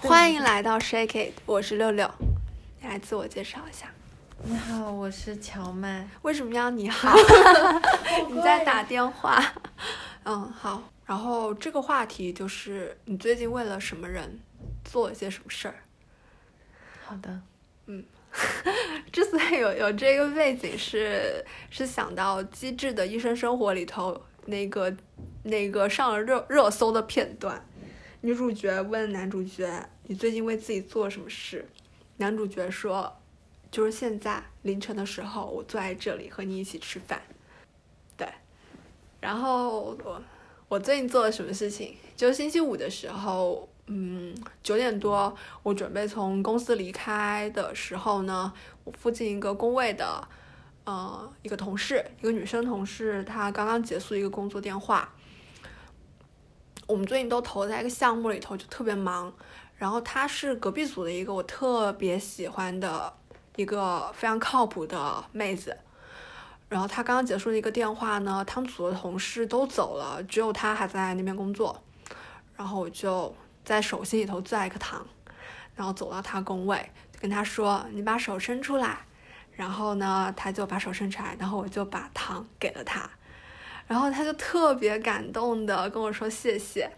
欢迎来到 Shake It，我是六六，你来自我介绍一下。你好，我是乔麦。为什么要你好？你在打电话。嗯，好。然后这个话题就是你最近为了什么人做了些什么事儿？好的。嗯，之所以有有这个背景，是是想到《机智的医生生活》里头那个那个上了热热搜的片段，女主角问男主角：“你最近为自己做了什么事？”男主角说：“就是现在凌晨的时候，我坐在这里和你一起吃饭。”对，然后我我最近做了什么事情？就星期五的时候。嗯，九点多，我准备从公司离开的时候呢，我附近一个工位的，呃，一个同事，一个女生同事，她刚刚结束一个工作电话。我们最近都投在一个项目里头，就特别忙。然后她是隔壁组的一个我特别喜欢的一个非常靠谱的妹子。然后她刚刚结束了一个电话呢，他们组的同事都走了，只有她还在那边工作。然后我就。在手心里头攥一颗糖，然后走到他工位，就跟他说：“你把手伸出来。”然后呢，他就把手伸出来，然后我就把糖给了他，然后他就特别感动的跟我说谢谢。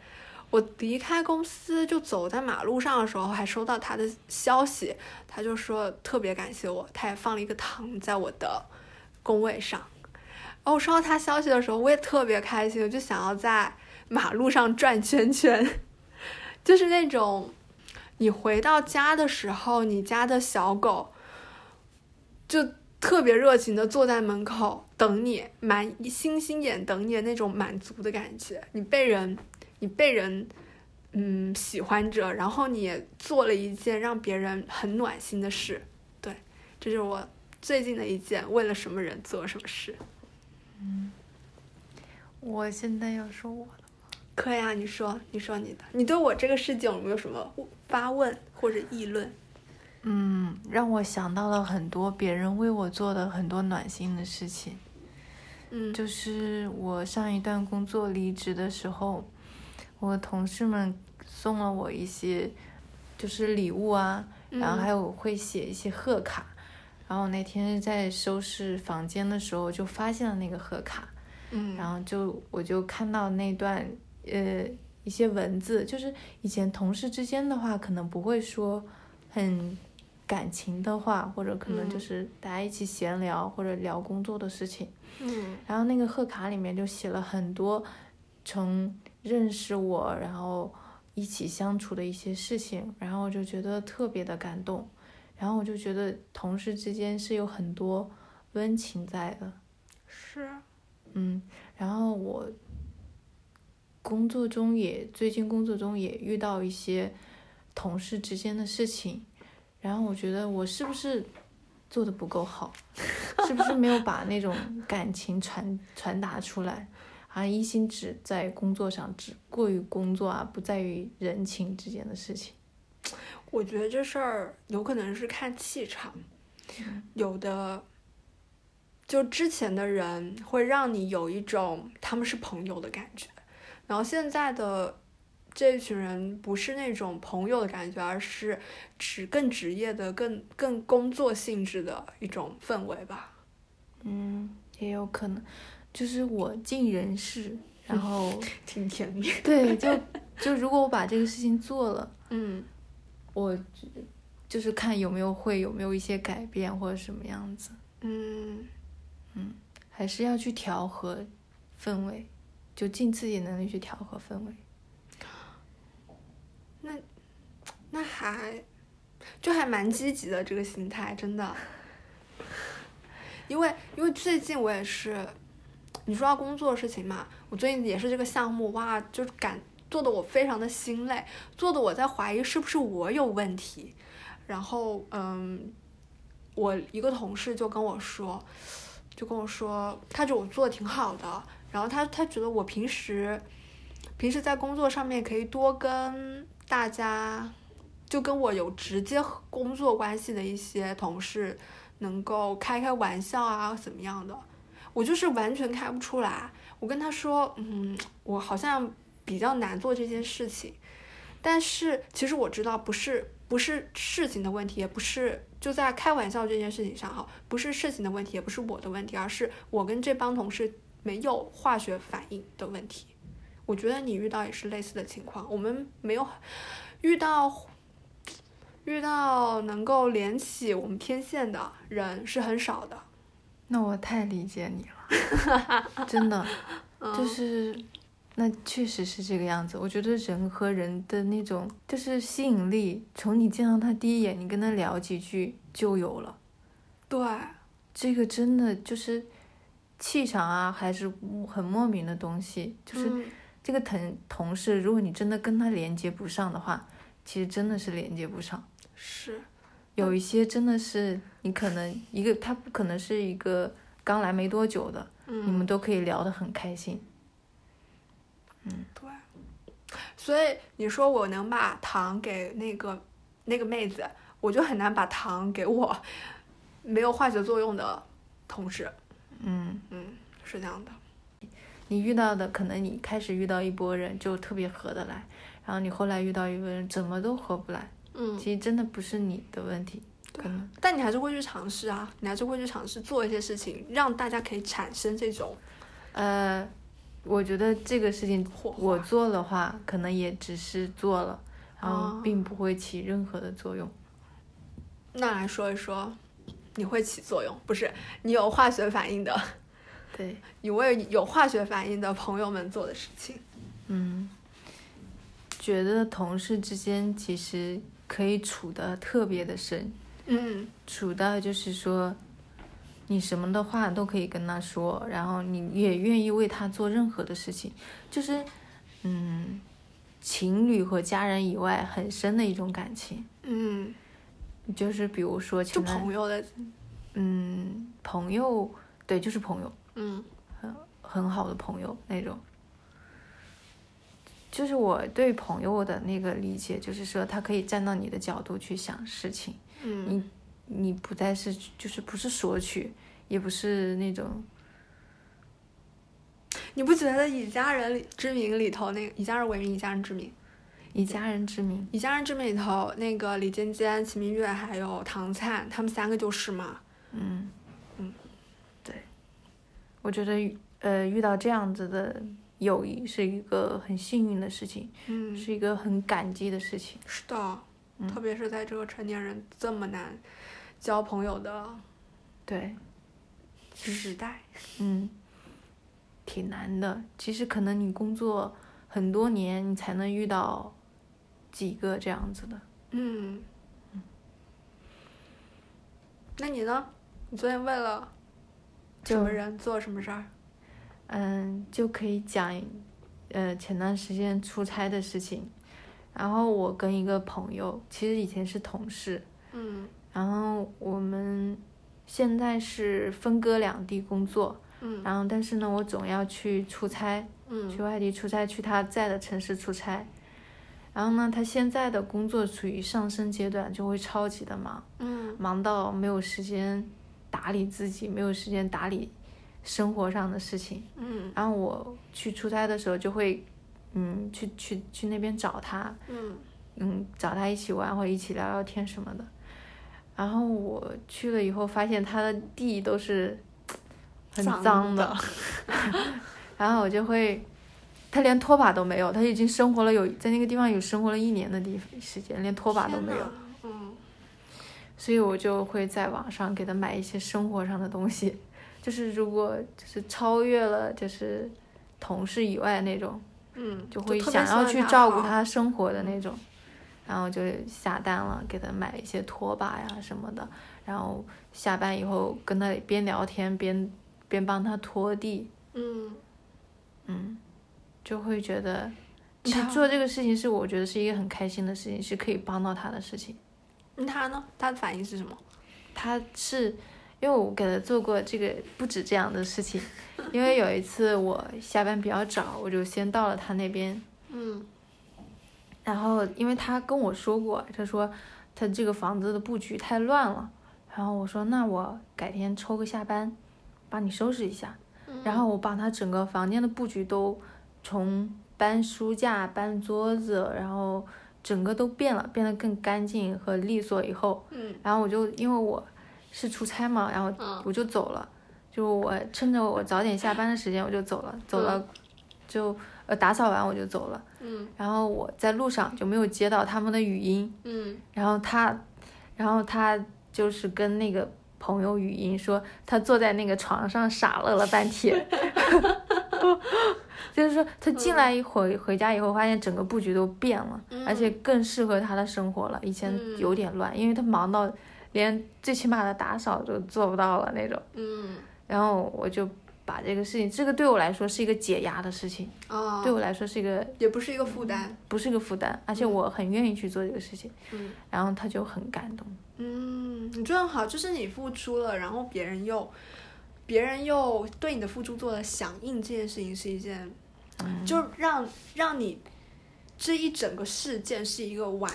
我离开公司就走在马路上的时候，还收到他的消息，他就说特别感谢我，他也放了一个糖在我的工位上。然后我收到他消息的时候，我也特别开心，我就想要在马路上转圈圈。就是那种，你回到家的时候，你家的小狗就特别热情的坐在门口等你，满星星眼等你的那种满足的感觉。你被人，你被人，嗯，喜欢着，然后你也做了一件让别人很暖心的事。对，这是我最近的一件为了什么人做什么事。嗯，我现在要说我。可以啊，你说，你说你的，你对我这个事情有没有什么发问或者议论？嗯，让我想到了很多别人为我做的很多暖心的事情。嗯，就是我上一段工作离职的时候，我同事们送了我一些，就是礼物啊，然后还有会写一些贺卡，然后那天在收拾房间的时候就发现了那个贺卡，嗯，然后就我就看到那段。呃，一些文字，就是以前同事之间的话，可能不会说很感情的话，或者可能就是大家一起闲聊或者聊工作的事情。嗯，然后那个贺卡里面就写了很多从认识我，然后一起相处的一些事情，然后我就觉得特别的感动，然后我就觉得同事之间是有很多温情在的。是，嗯，然后我。工作中也最近工作中也遇到一些同事之间的事情，然后我觉得我是不是做的不够好，是不是没有把那种感情传传达出来，而一心只在工作上，只过于工作啊，不在于人情之间的事情。我觉得这事儿有可能是看气场，有的就之前的人会让你有一种他们是朋友的感觉。然后现在的这群人不是那种朋友的感觉，而是职更职业的、更更工作性质的一种氛围吧。嗯，也有可能，就是我尽人事，然后 挺甜蜜。对，就就如果我把这个事情做了，嗯，我就是看有没有会有没有一些改变或者什么样子。嗯嗯，还是要去调和氛围。就尽自己能力去调和氛围，那那还就还蛮积极的这个心态，真的。因为因为最近我也是，你说到工作事情嘛，我最近也是这个项目，哇，就感做的我非常的心累，做的我在怀疑是不是我有问题。然后嗯，我一个同事就跟我说，就跟我说，他觉得我做的挺好的。然后他他觉得我平时，平时在工作上面可以多跟大家，就跟我有直接工作关系的一些同事，能够开开玩笑啊怎么样的，我就是完全开不出来。我跟他说，嗯，我好像比较难做这件事情。但是其实我知道不是不是事情的问题，也不是就在开玩笑这件事情上哈，不是事情的问题，也不是我的问题，而是我跟这帮同事没有化学反应的问题。我觉得你遇到也是类似的情况，我们没有遇到遇到能够连起我们天线的人是很少的。那我太理解你了，真的，就是那确实是这个样子。我觉得人和人的那种就是吸引力，从你见到他第一眼，你跟他聊几句就有了。对，这个真的就是气场啊，还是很莫名的东西。就是这个同同事，如果你真的跟他连接不上的话，其实真的是连接不上。是。有一些真的是你可能一个他不可能是一个刚来没多久的，你们都可以聊得很开心。嗯，对。所以你说我能把糖给那个那个妹子，我就很难把糖给我没有化学作用的同事。嗯嗯，是这样的。你遇到的可能你开始遇到一波人就特别合得来，然后你后来遇到一个人怎么都合不来。嗯，其实真的不是你的问题，可能，但你还是会去尝试啊，你还是会去尝试做一些事情，让大家可以产生这种，呃，我觉得这个事情我做的话，可能也只是做了，然后并不会起任何的作用。那来说一说，你会起作用，不是你有化学反应的，对，你为有化学反应的朋友们做的事情，嗯，觉得同事之间其实。可以处的特别的深，嗯，处到就是说，你什么的话都可以跟他说，然后你也愿意为他做任何的事情，就是，嗯，情侣和家人以外很深的一种感情，嗯，就是比如说，就朋友的，嗯，朋友，对，就是朋友，嗯，很很好的朋友那种。就是我对朋友的那个理解，就是说他可以站到你的角度去想事情，嗯，你你不再是就是不是索取，也不是那种，你不觉得《以家人之名》里头那个“以家人为名，以家人之名”，以家人之名，以家人之名里头那个李尖尖、秦明月还有唐灿，他们三个就是嘛，嗯。嗯，对，我觉得呃遇到这样子的。友谊是一个很幸运的事情，嗯，是一个很感激的事情。是的，特别是在这个成年人这么难交朋友的对时代，嗯，挺难的。其实可能你工作很多年，你才能遇到几个这样子的。嗯，那你呢？你昨天为了什么人做什么事儿？嗯，就可以讲，呃，前段时间出差的事情。然后我跟一个朋友，其实以前是同事，嗯，然后我们现在是分割两地工作，嗯，然后但是呢，我总要去出差，嗯，去外地出差，去他在的城市出差。然后呢，他现在的工作处于上升阶段，就会超级的忙，嗯，忙到没有时间打理自己，没有时间打理。生活上的事情，嗯，然后我去出差的时候就会，嗯，去去去那边找他，嗯，嗯，找他一起玩或者一起聊聊天什么的。然后我去了以后，发现他的地都是很脏的，然后我就会，他连拖把都没有，他已经生活了有在那个地方有生活了一年的地时间，连拖把都没有，嗯，所以我就会在网上给他买一些生活上的东西。就是如果就是超越了就是同事以外那种，嗯，就会想要去照顾他生活的那种，然后就下单了，给他买一些拖把呀什么的，然后下班以后跟他边聊天边边帮他拖地，嗯嗯，就会觉得其实做这个事情是我觉得是一个很开心的事情，是可以帮到他的事情。那他呢？他的反应是什么？他是。因为我给他做过这个不止这样的事情，因为有一次我下班比较早，我就先到了他那边，嗯，然后因为他跟我说过，他说他这个房子的布局太乱了，然后我说那我改天抽个下班，帮你收拾一下，然后我把他整个房间的布局都从搬书架、搬桌子，然后整个都变了，变得更干净和利索以后，嗯。然后我就因为我是出差嘛，然后嗯。我就走了，就我趁着我早点下班的时间我就走了，走了就呃打扫完我就走了，嗯。然后我在路上就没有接到他们的语音，嗯。然后他，然后他就是跟那个朋友语音说，他坐在那个床上傻乐了半天，就是说他进来一回、回家以后，发现整个布局都变了，而且更适合他的生活了。以前嗯。有点乱，因为他忙到连最起码的打扫都做不到了那种。嗯然后我就把这个事情，这个对我来说是一个解压的事情，哦，对我来说是一个也不是一个负担。不是一个负担，而且我很愿意去做这个事情。嗯然后他就很感动。嗯，你做得很好，就是你付出了，然后别人又别人又对你的付出做了响应，这件事情是一件，就让让你这一整个事件是一个完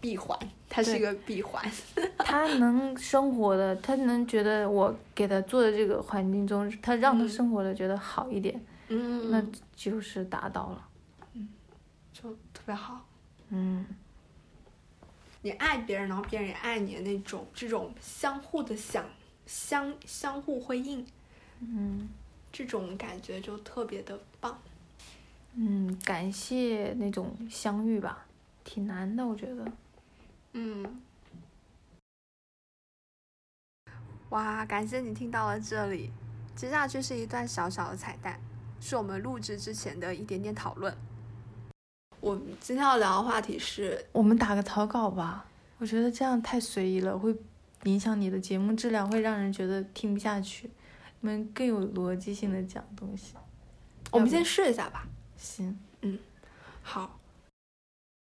闭环，它是一个闭环。他能生活的，他能觉得我给他做的这个环境中，他让他嗯生活的觉得好一点，嗯，那就是达到了。嗯就特别好。嗯，你爱别人，然后别人也爱你的那种，这种相互的想相相互辉映，嗯这种感觉就特别的棒。嗯，感谢那种相遇吧，挺难的，我觉得。嗯，哇，感谢你听到了这里。接下去是一段小小的彩蛋，是我们录制之前的一点点讨论。我们今天要聊的话题是，我们打个草稿吧，我觉得这样太随意了，会影响你的节目质量，会让人觉得听不下去。你们更有逻辑性的讲东西。我们先试一下吧。行，嗯好，